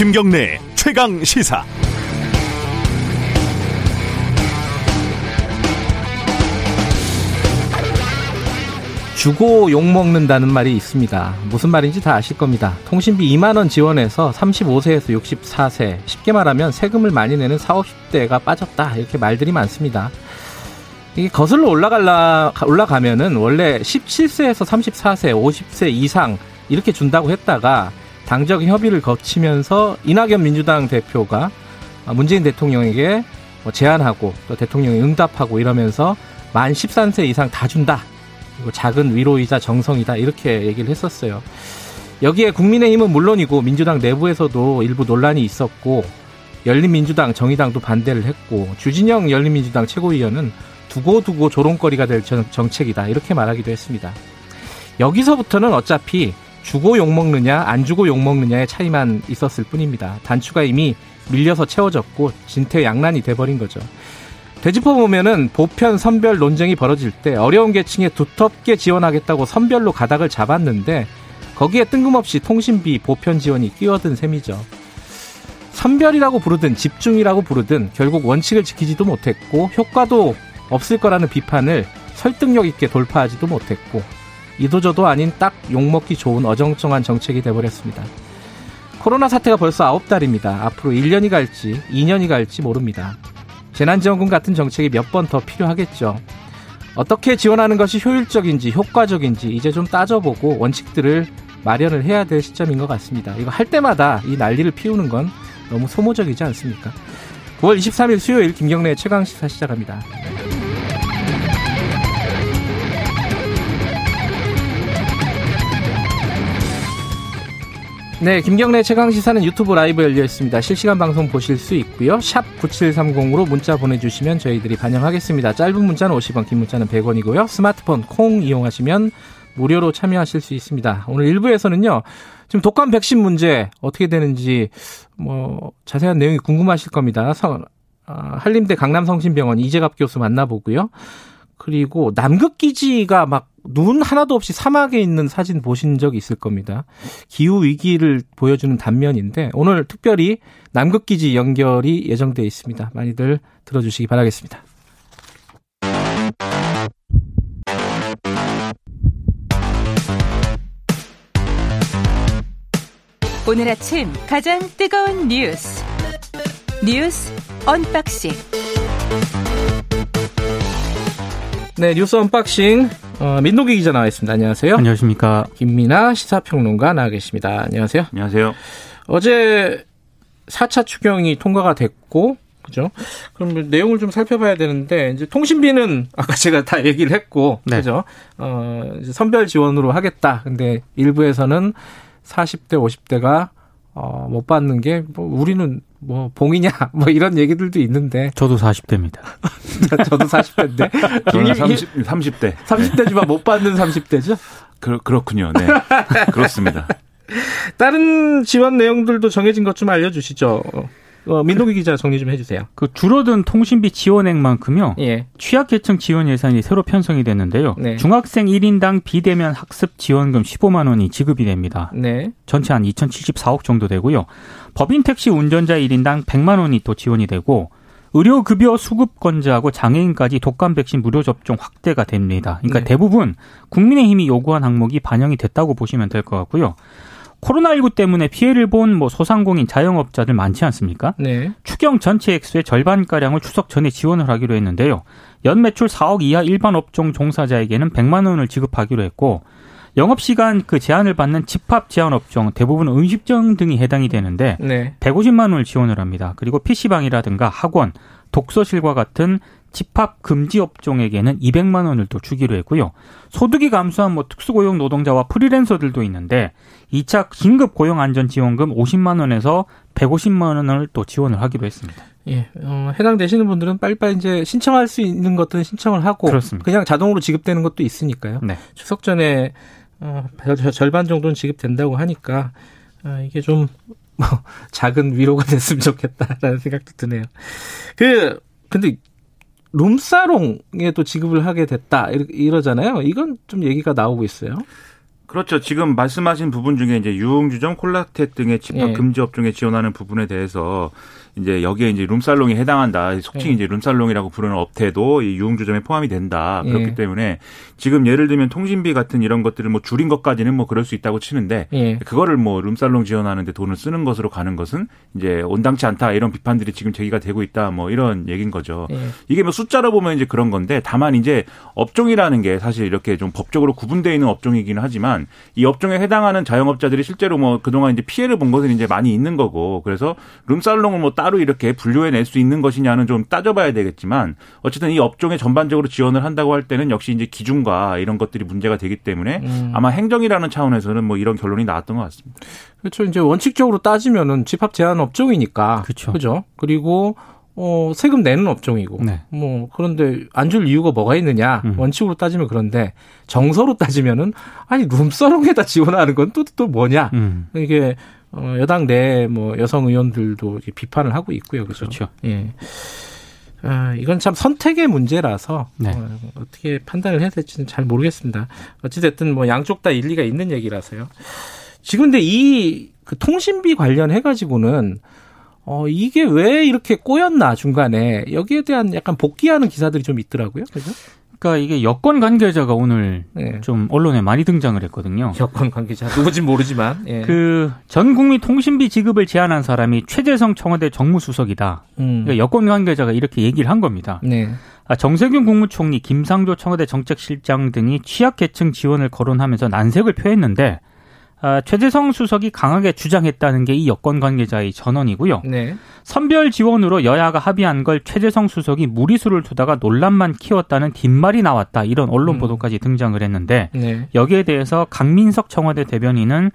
김경래 최강 시사. 주고 욕먹는다는 말이 있습니다. 무슨 말인지 다 아실 겁니다. 통신비 2만원 지원해서 35세에서 64세, 쉽게 말하면 세금을 많이 내는 40, 50대가 빠졌다. 이렇게 말들이 많습니다. 이게 거슬러 올라갈라, 올라가면은 원래 17세에서 34세, 50세 이상 이렇게 준다고 했다가 당적 협의를 거치면서 이낙연 민주당 대표가 문재인 대통령에게 뭐 제안하고 또 대통령이 응답하고 이러면서 만 13세 이상 다 준다. 그리고 작은 위로이자 정성이다. 이렇게 얘기를 했었어요. 여기에 국민의힘은 물론이고 민주당 내부에서도 일부 논란이 있었고 열린민주당, 정의당도 반대를 했고 주진영 열린민주당 최고위원은 두고두고 조롱거리가 될 정책이다. 이렇게 말하기도 했습니다. 여기서부터는 어차피 주고 욕먹느냐 안 주고 욕먹느냐의 차이만 있었을 뿐입니다. 단추가 이미 밀려서 채워졌고 진퇴양난이 돼버린 거죠. 되짚어 보면은 보편 선별 논쟁이 벌어질 때 어려운 계층에 두텁게 지원하겠다고 선별로 가닥을 잡았는데 거기에 뜬금없이 통신비 보편 지원이 끼어든 셈이죠. 선별이라고 부르든 집중이라고 부르든 결국 원칙을 지키지도 못했고 효과도 없을 거라는 비판을 설득력 있게 돌파하지도 못했고 이도저도 아닌 딱 욕먹기 좋은 어정쩡한 정책이 돼버렸습니다. 코로나 사태가 벌써 아홉 달입니다. 앞으로 1년이 갈지 2년이 갈지 모릅니다. 재난지원금 같은 정책이 몇 번 더 필요하겠죠. 어떻게 지원하는 것이 효율적인지 효과적인지 이제 좀 따져보고 원칙들을 마련을 해야 될 시점인 것 같습니다. 이거 할 때마다 이 난리를 피우는 건 너무 소모적이지 않습니까? 9월 23일 수요일 김경래의 최강시사 시작합니다. 네, 김경래 최강 시사는 유튜브 라이브 열려 있습니다. 실시간 방송 보실 수 있고요. 샵 9730으로 문자 보내주시면 저희들이 반영하겠습니다. 짧은 문자는 50원, 긴 문자는 100원이고요. 스마트폰 콩 이용하시면 무료로 참여하실 수 있습니다. 오늘 1부에서는요. 지금 독감 백신 문제 어떻게 되는지 뭐 자세한 내용이 궁금하실 겁니다. 성, 아, 한림대 강남성심병원 이재갑 교수 만나보고요. 그리고 남극기지가 막 눈 하나도 없이 사막에 있는 사진 보신 적 있을 겁니다. 기후 위기를 보여주는 단면인데 오늘 특별히 남극 기지 연결이 예정되어 있습니다. 많이들 들어주시기 바라겠습니다. 오늘 아침 가장 뜨거운 뉴스 뉴스 언박싱 네, 뉴스 언박싱 어, 민동기 기자 나와 있습니다. 안녕하세요. 안녕하십니까. 김민하 시사평론가 나와 계십니다. 안녕하세요. 안녕하세요. 어제 4차 추경이 통과가 됐고 그죠? 그럼 내용을 좀 살펴봐야 되는데 이제 통신비는 아까 제가 다 얘기를 했고 네. 그죠? 어, 선별 지원으로 하겠다. 근데 일부에서는 40대 50대가 어, 못 받는 게, 뭐, 우리는 뭐, 봉이냐, 뭐, 이런 얘기들도 있는데. 저도 40대입니다. 저도 40대인데. 저는 30, 30대. 30대지만 못 받는 30대죠? 그, 그렇군요. 네. 그렇습니다. 다른 지원 내용들도 정해진 것 좀 알려주시죠. 어, 민동기 기자 정리 좀 해주세요. 그 줄어든 통신비 지원액만큼요. 예. 취약계층 지원 예산이 새로 편성이 됐는데요. 네. 중학생 1인당 비대면 학습 지원금 15만 원이 지급이 됩니다. 네. 전체 한 2,074억 정도 되고요. 법인 택시 운전자 1인당 100만 원이 또 지원이 되고 의료급여 수급권자하고 장애인까지 독감 백신 무료 접종 확대가 됩니다. 그러니까 네. 대부분 국민의힘이 요구한 항목이 반영이 됐다고 보시면 될 것 같고요. 코로나19 때문에 피해를 본 뭐 소상공인 자영업자들 많지 않습니까? 네. 추경 전체 액수의 절반가량을 추석 전에 지원을 하기로 했는데요. 연 매출 4억 이하 일반 업종 종사자에게는 100만 원을 지급하기로 했고 영업시간 그 제한을 받는 집합 제한 업종 대부분 음식점 등이 해당이 되는데 네. 150만 원을 지원을 합니다. 그리고 PC방이라든가 학원, 독서실과 같은 집합 금지 업종에게는 200만 원을 또 주기로 했고요. 소득이 감소한 뭐 특수고용 노동자와 프리랜서들도 있는데 2차 긴급 고용 안전 지원금 50만 원에서 150만 원을 또 지원을 하기로 했습니다. 예, 어, 해당되시는 분들은 빨리빨리 이제 신청할 수 있는 것들은 신청을 하고 그렇습니다. 그냥 자동으로 지급되는 것도 있으니까요. 네. 추석 전에 어, 절반 정도는 지급된다고 하니까 어, 이게 좀 뭐, 작은 위로가 됐으면 좋겠다라는 생각도 드네요. 그 근데 룸사롱에도 지급을 하게 됐다 이러잖아요. 이건 좀 얘기가 나오고 있어요. 그렇죠. 지금 말씀하신 부분 중에 이제 유흥주점, 콜라텍 등의 집합 예. 금지 업종에 지원하는 부분에 대해서 이제 여기에 이제 룸살롱이 해당한다. 속칭 예. 이제 룸살롱이라고 부르는 업태도 이 유흥주점에 포함이 된다. 그렇기 예. 때문에 지금 예를 들면 통신비 같은 이런 것들을 뭐 줄인 것까지는 뭐 그럴 수 있다고 치는데 예. 그거를 뭐 룸살롱 지원하는데 돈을 쓰는 것으로 가는 것은 이제 온당치 않다 이런 비판들이 지금 제기가 되고 있다. 뭐 이런 얘기인 거죠. 예. 이게 뭐 숫자로 보면 이제 그런 건데 다만 이제 업종이라는 게 사실 이렇게 좀 법적으로 구분되어 있는 업종이기는 하지만 이 업종에 해당하는 자영업자들이 실제로 뭐 그동안 이제 피해를 본 것은 이제 많이 있는 거고 그래서 룸살롱을 뭐 따로 이렇게 분류해낼 수 있는 것이냐는 좀 따져봐야 되겠지만 어쨌든 이 업종에 전반적으로 지원을 한다고 할 때는 역시 이제 기준과 이런 것들이 문제가 되기 때문에 음. 아마 행정이라는 차원에서는 뭐 이런 결론이 나왔던 것 같습니다. 그렇죠. 이제 원칙적으로 따지면은 집합 제한 업종이니까 그렇죠. 그죠. 그리고 어, 세금 내는 업종이고. 네. 뭐, 그런데 안 줄 이유가 뭐가 있느냐. 음. 원칙으로 따지면 그런데 정서로 따지면은 아니, 룸사롱에다 지원하는 건 또, 또 뭐냐. 음. 이게 어, 여당 내 뭐 여성 의원들도 비판을 하고 있고요. 그렇죠. 그렇죠. 예. 아, 이건 참 선택의 문제라서 네. 어, 어떻게 판단을 해야 될지는 잘 모르겠습니다. 어찌됐든 뭐 양쪽 다 일리가 있는 얘기라서요. 지금 근데 이 그 통신비 관련해 가지고는 어, 이게 왜 이렇게 꼬였나, 중간에. 여기에 대한 약간 복귀하는 기사들이 좀 있더라고요. 그죠? 그러니까 이게 여권 관계자가 오늘 네. 좀 언론에 많이 등장을 했거든요. 여권 관계자 누구진 모르지만 예. 그전 국민 통신비 지급을 제안한 사람이 최재성 청와대 정무수석이다. 음. 그러니까 여권 관계자가 이렇게 얘기를 한 겁니다. 네. 아, 정세균 국무총리, 김상조 청와대 정책실장 등이 취약계층 지원을 거론하면서 난색을 표했는데 아, 최재성 수석이 강하게 주장했다는 게 이 여권 관계자의 전언이고요. 네. 선별 지원으로 여야가 합의한 걸 최재성 수석이 무리수를 두다가 논란만 키웠다는 뒷말이 나왔다. 이런 언론 음. 보도까지 등장을 했는데 네. 여기에 대해서 강민석 청와대 대변인은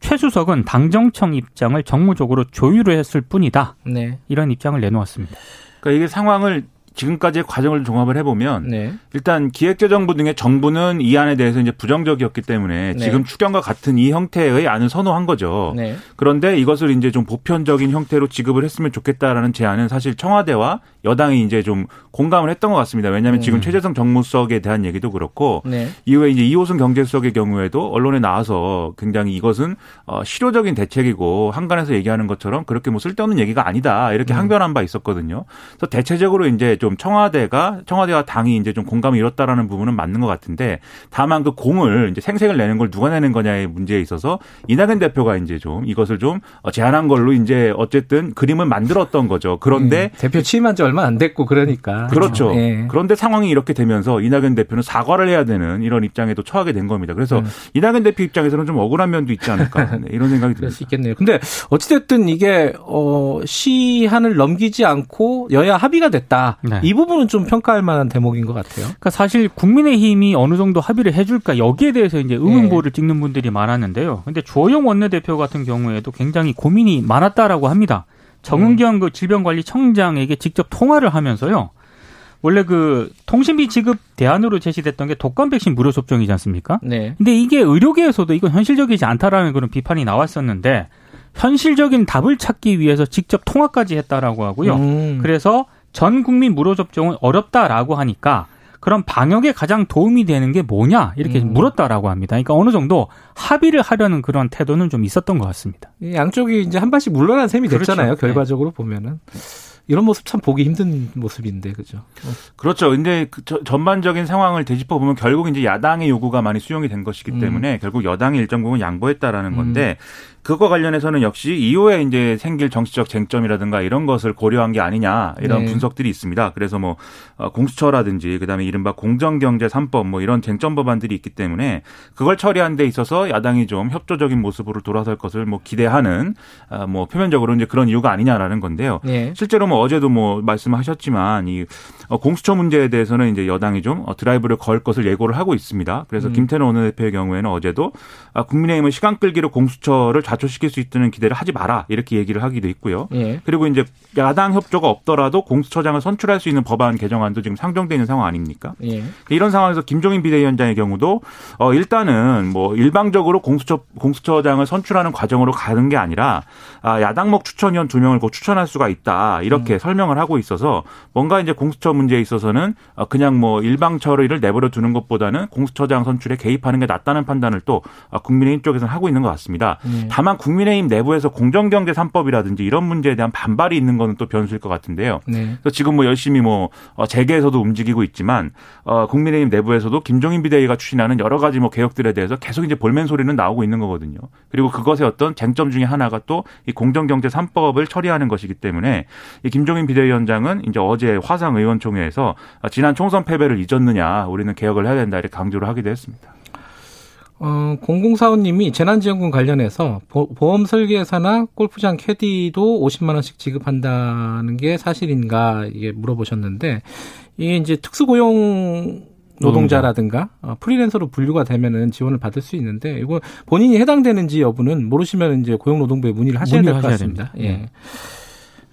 최 수석은 당정청 입장을 정무적으로 조율을 했을 뿐이다. 네. 이런 입장을 내놓았습니다. 그러니까 이게 상황을 지금까지의 과정을 종합을 해보면 네. 일단 기획재정부 등의 정부는 이 안에 대해서 이제 부정적이었기 때문에 네. 지금 추경과 같은 이 형태의 안을 선호한 거죠. 네. 그런데 이것을 이제 좀 보편적인 형태로 지급을 했으면 좋겠다라는 제안은 사실 청와대와 여당이 이제 좀 공감을 했던 것 같습니다. 왜냐하면 지금 음. 최재성 정무수석에 대한 얘기도 그렇고 네. 이후에 이제 이호승 경제수석의 경우에도 언론에 나와서 굉장히 이것은 어, 실효적인 대책이고 한간에서 얘기하는 것처럼 그렇게 뭐 쓸데없는 얘기가 아니다 이렇게 음. 항변한 바 있었거든요. 그래서 대체적으로 이제 좀 청와대가 청와대와 당이 이제 좀 공감을 이뤘다라는 부분은 맞는 것 같은데 다만 그 공을 이제 생색을 내는 걸 누가 내는 거냐의 문제에 있어서 이낙연 대표가 이제 좀 이것을 좀 어, 제안한 걸로 이제 어쨌든 그림을 만들었던 거죠. 그런데 음, 대표 취임한 지 얼마 안 됐고 그러니까 그렇죠. 예. 그런데 상황이 이렇게 되면서 이낙연 대표는 사과를 해야 되는 이런 입장에도 처하게 된 겁니다. 그래서 음. 이낙연 대표 입장에서는 좀 억울한 면도 있지 않을까 네, 이런 생각이 듭니다. 그럴 수 있겠네요. 근데 어찌됐든 이게 어 시한을 넘기지 않고 여야 합의가 됐다. 네. 이 부분은 좀 평가할 만한 대목인 것 같아요. 그러니까 사실 국민의힘이 어느 정도 합의를 해줄까 여기에 대해서 이제 의문보를 네. 찍는 분들이 많았는데요. 근데 주호영 원내대표 같은 경우에도 굉장히 고민이 많았다라고 합니다. 정은경 그 질병관리청장에게 직접 통화를 하면서요. 원래 그 통신비 지급 대안으로 제시됐던 게 독감 백신 무료 접종이지 않습니까? 네. 근데 이게 의료계에서도 이건 현실적이지 않다라는 그런 비판이 나왔었는데 현실적인 답을 찾기 위해서 직접 통화까지 했다라고 하고요. 음. 그래서 전 국민 무료 접종은 어렵다라고 하니까 그럼 방역에 가장 도움이 되는 게 뭐냐 이렇게 음. 물었다라고 합니다. 그러니까 어느 정도 합의를 하려는 그런 태도는 좀 있었던 것 같습니다. 양쪽이 이제 한 발씩 물러난 셈이 그렇죠. 됐잖아요. 그렇죠. 결과적으로 네. 보면은. 이런 모습 참 보기 힘든 모습인데 그죠? 그렇죠. 근데 그 전반적인 상황을 되짚어 보면 결국 이제 야당의 요구가 많이 수용이 된 것이기 음. 때문에 음. 결국 여당이 일정 부분 양보했다라는 건데 음. 그거 관련해서는 역시 이후에 이제 생길 정치적 쟁점이라든가 이런 것을 고려한 게 아니냐 이런 네. 분석들이 있습니다. 그래서 뭐 어, 공수처라든지 그다음에 이른바 공정경제 3법 뭐 이런 쟁점 법안들이 있기 때문에 그걸 처리한 데 있어서 야당이 좀 협조적인 모습으로 돌아설 것을 뭐 기대하는 어, 뭐 표면적으로 이제 그런 이유가 아니냐라는 건데요. 네. 실제로 뭐 어제도 뭐 말씀하셨지만 이 어, 공수처 문제에 대해서는 이제 여당이 좀 드라이브를 걸 것을 예고를 하고 있습니다. 그래서 음. 김태년 원내대표의 경우에는 어제도 아, 국민의힘은 시간 끌기로 공수처를 자 자초시킬 수 있다는 기대를 하지 마라 이렇게 얘기를 하기도 있고요. 예. 그리고 이제 야당 협조가 없더라도 공수처장을 선출할 수 있는 법안 개정안도 지금 상정돼 있는 상황 아닙니까? 예. 이런 상황에서 김종인 비대위원장의 경우도 어 일단은 뭐 일방적으로 공수처 공수처장을 선출하는 과정으로 가는 게 아니라 아 야당목 추천위원 두 명을 곧 추천할 수가 있다 이렇게 음. 설명을 하고 있어서 뭔가 이제 공수처 문제에 있어서는 어, 그냥 뭐 일방 처리를 내버려 두는 것보다는 공수처장 선출에 개입하는 게 낫다는 판단을 또 어, 국민의힘 쪽에서는 하고 있는 것 같습니다. 음. 다만 국민의힘 내부에서 공정경제 3법이라든지 이런 문제에 대한 반발이 있는 거는 또 변수일 것 같은데요. 네. 그래서 지금 뭐 열심히 뭐 어, 재계에서도 움직이고 있지만 어, 국민의힘 내부에서도 김종인 비대위가 추진하는 여러 가지 뭐 개혁들에 대해서 계속 이제 볼멘 소리는 나오고 있는 거거든요. 그리고 그것의 어떤 쟁점 중에 하나가 또 이 공정경제 3법을 처리하는 것이기 때문에 이 김종인 비대위원장은 이제 어제 화상 의원총회에서 지난 총선 패배를 잊었느냐 우리는 개혁을 해야 된다 이렇게 강조를 하기도 했습니다. 어, 공공사원님이 재난지원금 관련해서 보 험 설계사나 골프장 캐디도 50만 원씩 지급한다는 게 사실인가 이게 물어보셨는데 이게 이제 특수고용 노동자라든가 어, 프리랜서로 분류가 되면은 지원을 받을 수 있는데 이거 본인이 해당되는지 여부는 모르시면 이제 고용노동부에 문의를 하셔야 될 것 같습니다. 됩니다. 예.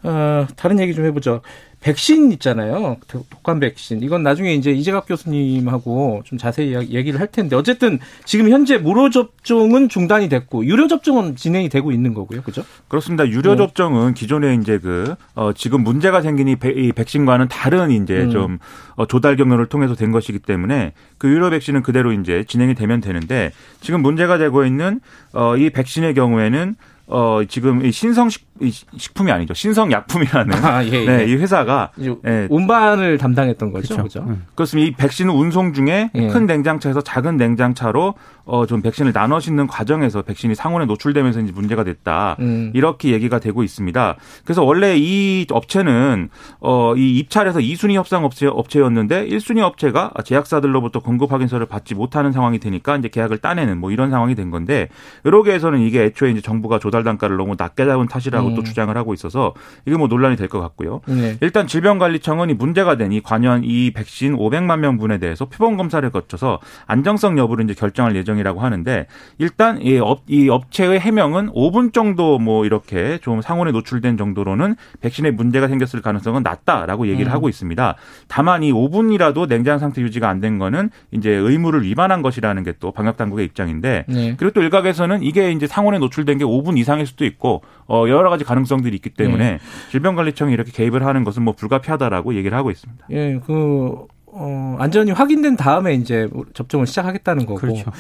어, 다른 얘기 좀 해보죠. 백신 있잖아요. 독감 백신. 이건 나중에 이제 이재갑 교수님하고 좀 자세히 얘기를 할 텐데 어쨌든 지금 현재 무료 접종은 중단이 됐고 유료 접종은 진행이 되고 있는 거고요. 그죠? 그렇습니다. 유료 네. 접종은 기존에 이제 그 어, 지금 문제가 생긴 이, 이 백신과는 다른 이제 음. 좀 어, 조달 경로를 통해서 된 것이기 때문에 그 유료 백신은 그대로 이제 진행이 되면 되는데 지금 문제가 되고 있는 어, 이 백신의 경우에는 어, 지금 이 신성식 식품이 아니죠. 신성약품이라는 아, 예, 예. 네, 이 회사가 네. 운반을 담당했던 거죠. 그렇죠. 그렇죠? 음. 그렇습니다. 이 백신 운송 중에 예. 큰 냉장차에서 작은 냉장차로 어, 좀 백신을 나눠 싣는 과정에서 백신이 상온에 노출되면서 이제 문제가 됐다. 음. 이렇게 얘기가 되고 있습니다. 그래서 원래 이 업체는 어, 이 입찰에서 2순위 협상 업체 업체였는데 1순위 업체가 제약사들로부터 공급 확인서를 받지 못하는 상황이 되니까 이제 계약을 따내는 뭐 이런 상황이 된 건데 의료계에서는 이게 애초에 이제 정부가 조달 단가를 너무 낮게 잡은 탓이라고 음. 또 주장을 하고 있어서 이게 뭐 논란이 될 것 같고요. 네. 일단 질병관리청은 이 문제가 된 이 관련 이 백신 500만 명분에 대해서 표본 검사를 거쳐서 안정성 여부를 이제 결정할 예정이라고 하는데 일단 이, 업, 이 업체의 해명은 5분 정도 뭐 이렇게 좀 상온에 노출된 정도로는 백신에 문제가 생겼을 가능성은 낮다라고 얘기를 음. 하고 있습니다. 다만 이 5분이라도 냉장 상태 유지가 안 된 거는 이제 의무를 위반한 것이라는 게 또 방역 당국의 입장인데 네. 그리고 또 일각에서는 이게 이제 상온에 노출된 게 5분 이상일 수도 있고 어 여러 가지 가능성들이 있기 때문에 네. 질병관리청이 이렇게 개입을 하는 것은 뭐 불가피하다라고 얘기를 하고 있습니다. 예, 그 어, 안전이 확인된 다음에 이제 접종을 시작하겠다는 거고. 그렇죠.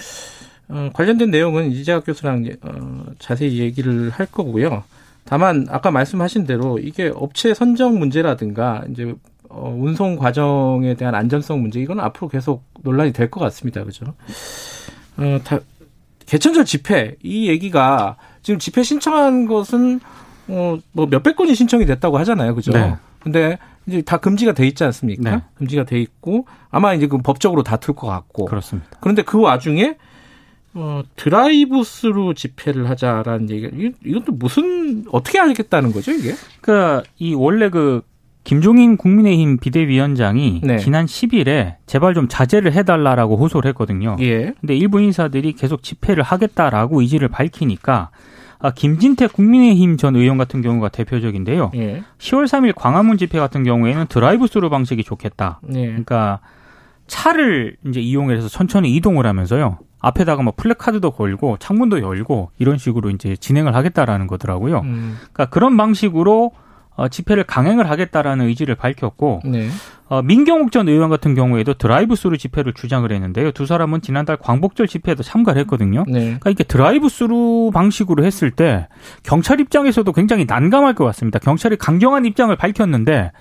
어, 관련된 내용은 이재학 교수랑 어, 자세히 얘기를 할 거고요. 다만 아까 말씀하신 대로 이게 업체 선정 문제라든가 이제 어, 운송 과정에 대한 안전성 문제 이건 앞으로 계속 논란이 될 것 같습니다. 그죠? 어, 다, 개천절 집회 이 얘기가 지금 집회 신청한 것은 어, 뭐 몇백 건이 신청이 됐다고 하잖아요. 그죠? 네. 근데 이제 다 금지가 돼 있지 않습니까? 네. 금지가 돼 있고 아마 이제 그 법적으로 다툴 것 같고. 그렇습니다. 그런데 그 와중에 어, 드라이브 스루 집회를 하자라는 얘기 이것도 무슨 어떻게 하겠다는 거죠, 이게? 그러니까 이 원래 그 김종인 국민의힘 비대위원장이 네. 지난 10일에 제발 좀 자제를 해달라라고 호소를 했거든요. 예. 근데 일부 인사들이 계속 집회를 하겠다라고 의지를 밝히니까 아, 김진태 국민의힘 전 의원 같은 경우가 대표적인데요. 예. 10월 3일 광화문 집회 같은 경우에는 드라이브 스루 방식이 좋겠다. 예. 그러니까 차를 이제 이용해서 천천히 이동을 하면서요. 앞에다가 뭐 플래카드도 걸고 창문도 열고 이런 식으로 이제 진행을 하겠다라는 거더라고요. 음. 그러니까 그런 방식으로 어, 집회를 강행을 하겠다라는 의지를 밝혔고 네. 어, 민경욱 전 의원 같은 경우에도 드라이브스루 집회를 주장을 했는데요. 두 사람은 지난달 광복절 집회에도 참가를 했거든요. 네. 그러니까 이게 드라이브스루 방식으로 했을 때 경찰 입장에서도 굉장히 난감할 것 같습니다. 경찰이 강경한 입장을 밝혔는데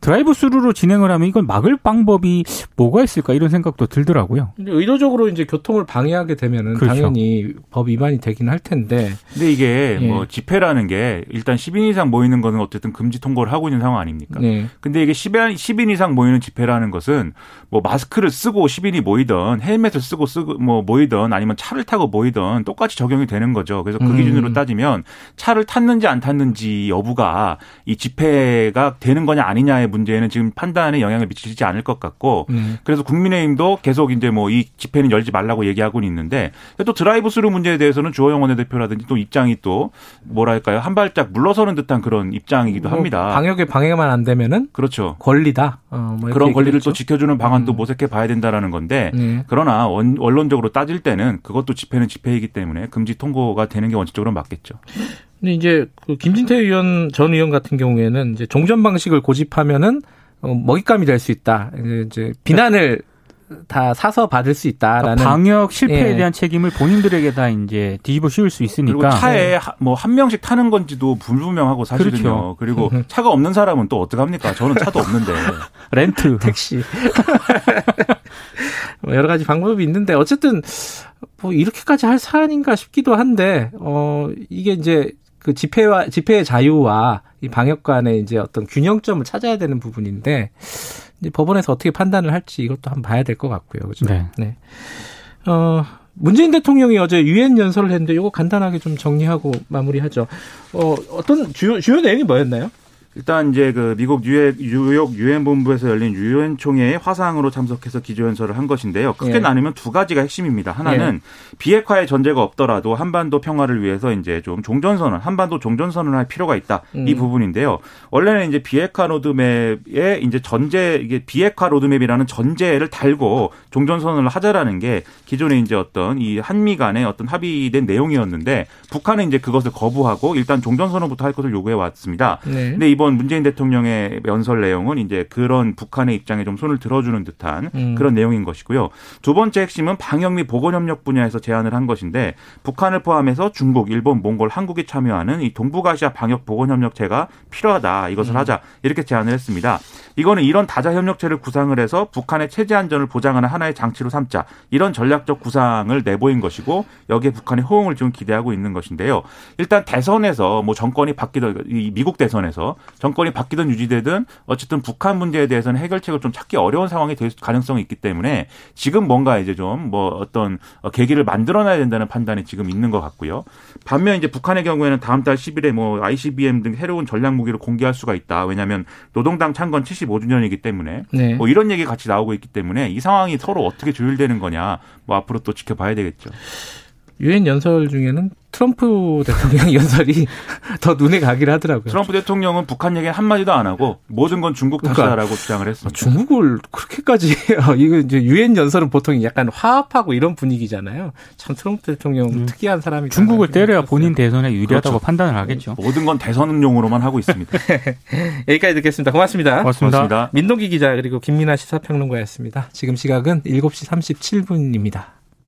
드라이브 스루로 진행을 하면 이걸 막을 방법이 뭐가 있을까 이런 생각도 들더라고요. 근데 의도적으로 이제 교통을 방해하게 되면은 그렇죠. 당연히 법 위반이 되긴 할 텐데. 근데 이게 예. 뭐 집회라는 게 일단 10인 이상 모이는 거는 어쨌든 금지 통보를 하고 있는 상황 아닙니까? 네. 근데 이게 10인, 10인 이상 모이는 집회라는 것은 뭐 마스크를 쓰고 10인이 모이던 헬멧을 쓰고 쓰고 뭐 모이던 아니면 차를 타고 모이던 똑같이 적용이 되는 거죠. 그래서 그 음. 기준으로 따지면 차를 탔는지 안 탔는지 여부가 이 집회가 되는 거냐 아니냐에 문제에는 지금 판단에 영향을 미치지 않을 것 같고 음. 그래서 국민의힘도 계속 이제 뭐 이 집회는 열지 말라고 얘기하고는 있는데 또 드라이브 스루 문제에 대해서는 주호영 원내대표라든지 또 입장이 또 뭐랄까요 한 발짝 물러서는 듯한 그런 입장이기도 뭐 합니다. 방역에 방해만 안 되면은 그렇죠 권리다. 어, 뭐 그런 권리를 또 지켜주는 방안도 음. 모색해 봐야 된다라는 건데 네. 그러나 원, 원론적으로 따질 때는 그것도 집회는 집회이기 때문에 금지 통보가 되는 게 원칙적으로 맞겠죠. 근데 이제 그 김진태 의원 전 의원 같은 경우에는 이제 종전 방식을 고집하면은 어, 먹잇감이 될 수 있다. 이제 비난을 다 사서 받을 수 있다라는 그러니까 방역 실패에 예. 대한 책임을 본인들에게 다 이제 뒤집어 씌울 수 있으니까 그리고 차에 예. 뭐한 명씩 타는 건지도 불분명하고 사실은요. 그렇죠. 그리고 차가 없는 사람은 또 어떡 합니까? 저는 차도 없는데 렌트 택시 뭐 여러 가지 방법이 있는데 어쨌든 뭐 이렇게까지 할 사안인가 싶기도 한데 어 이게 이제 그 집회와 집회의 자유와 이 방역 간의 이제 어떤 균형점을 찾아야 되는 부분인데 이제 법원에서 어떻게 판단을 할지 이것도 한번 봐야 될 것 같고요. 그죠? 네. 네. 어, 문재인 대통령이 어제 유엔 연설을 했는데 이거 간단하게 좀 정리하고 마무리하죠. 어, 어떤 주요 주요 내용이 뭐였나요? 일단 이제 그 미국 뉴욕, 뉴욕 유엔 본부에서 열린 유엔 총회에 화상으로 참석해서 기조연설을 한 것인데요. 크게 예. 나누면 두 가지가 핵심입니다. 하나는 예. 비핵화의 전제가 없더라도 한반도 평화를 위해서 이제 좀 종전선언, 한반도 종전선언을 할 필요가 있다. 음. 이 부분인데요. 원래는 이제 비핵화 로드맵에 이제 전제 이게 비핵화 로드맵이라는 전제를 달고 종전선언을 하자라는 게 기존에 이제 어떤 이 한미 간의 어떤 합의된 내용이었는데 북한은 이제 그것을 거부하고 일단 종전선언부터 할 것을 요구해 왔습니다. 네. 근데 이번 문재인 대통령의 연설 내용은 이제 그런 북한의 입장에 좀 손을 들어주는 듯한 음. 그런 내용인 것이고요. 두 번째 핵심은 방역 및 보건 협력 분야에서 제안을 한 것인데 북한을 포함해서 중국, 일본, 몽골, 한국이 참여하는 이 동북아시아 방역 보건 협력체가 필요하다. 이것을 음. 하자. 이렇게 제안을 했습니다. 이거는 이런 다자 협력체를 구상을 해서 북한의 체제 안전을 보장하는 하나의 장치로 삼자. 이런 전략적 구상을 내보인 것이고 여기에 북한의 호응을 좀 기대하고 있는 것인데요. 일단 대선에서 뭐 정권이 바뀌던 미국 대선에서 정권이 바뀌든 유지되든 어쨌든 북한 문제에 대해서는 해결책을 좀 찾기 어려운 상황이 될 가능성이 있기 때문에 지금 뭔가 이제 좀 뭐 어떤 계기를 만들어놔야 된다는 판단이 지금 있는 것 같고요. 반면 이제 북한의 경우에는 다음 달 10일에 뭐 ICBM 등 새로운 전략 무기를 공개할 수가 있다. 왜냐하면 노동당 창건 75주년이기 때문에 네. 뭐 이런 얘기 같이 나오고 있기 때문에 이 상황이 서로 어떻게 조율되는 거냐 뭐 앞으로 또 지켜봐야 되겠죠. 유엔 연설 중에는 트럼프 대통령 연설이 더 눈에 가기를 하더라고요. 트럼프 대통령은 북한 얘기 한 마디도 안 하고 모든 건 중국 탓이다라고 그러니까 주장을 했습니다. 중국을 그렇게까지 해요. 이거 이제 유엔 연설은 보통 약간 화합하고 이런 분위기잖아요. 참 트럼프 대통령 음. 특이한 사람이 중국을 때려야 본인 대선에 유리하다고 그렇죠. 판단을 하겠죠. 모든 건 대선용으로만 하고 있습니다. 여기까지 듣겠습니다. 고맙습니다. 고맙습니다. 고맙습니다. 민동기 기자 그리고 김민아 시사평론가였습니다. 지금 시각은 7시 37분입니다.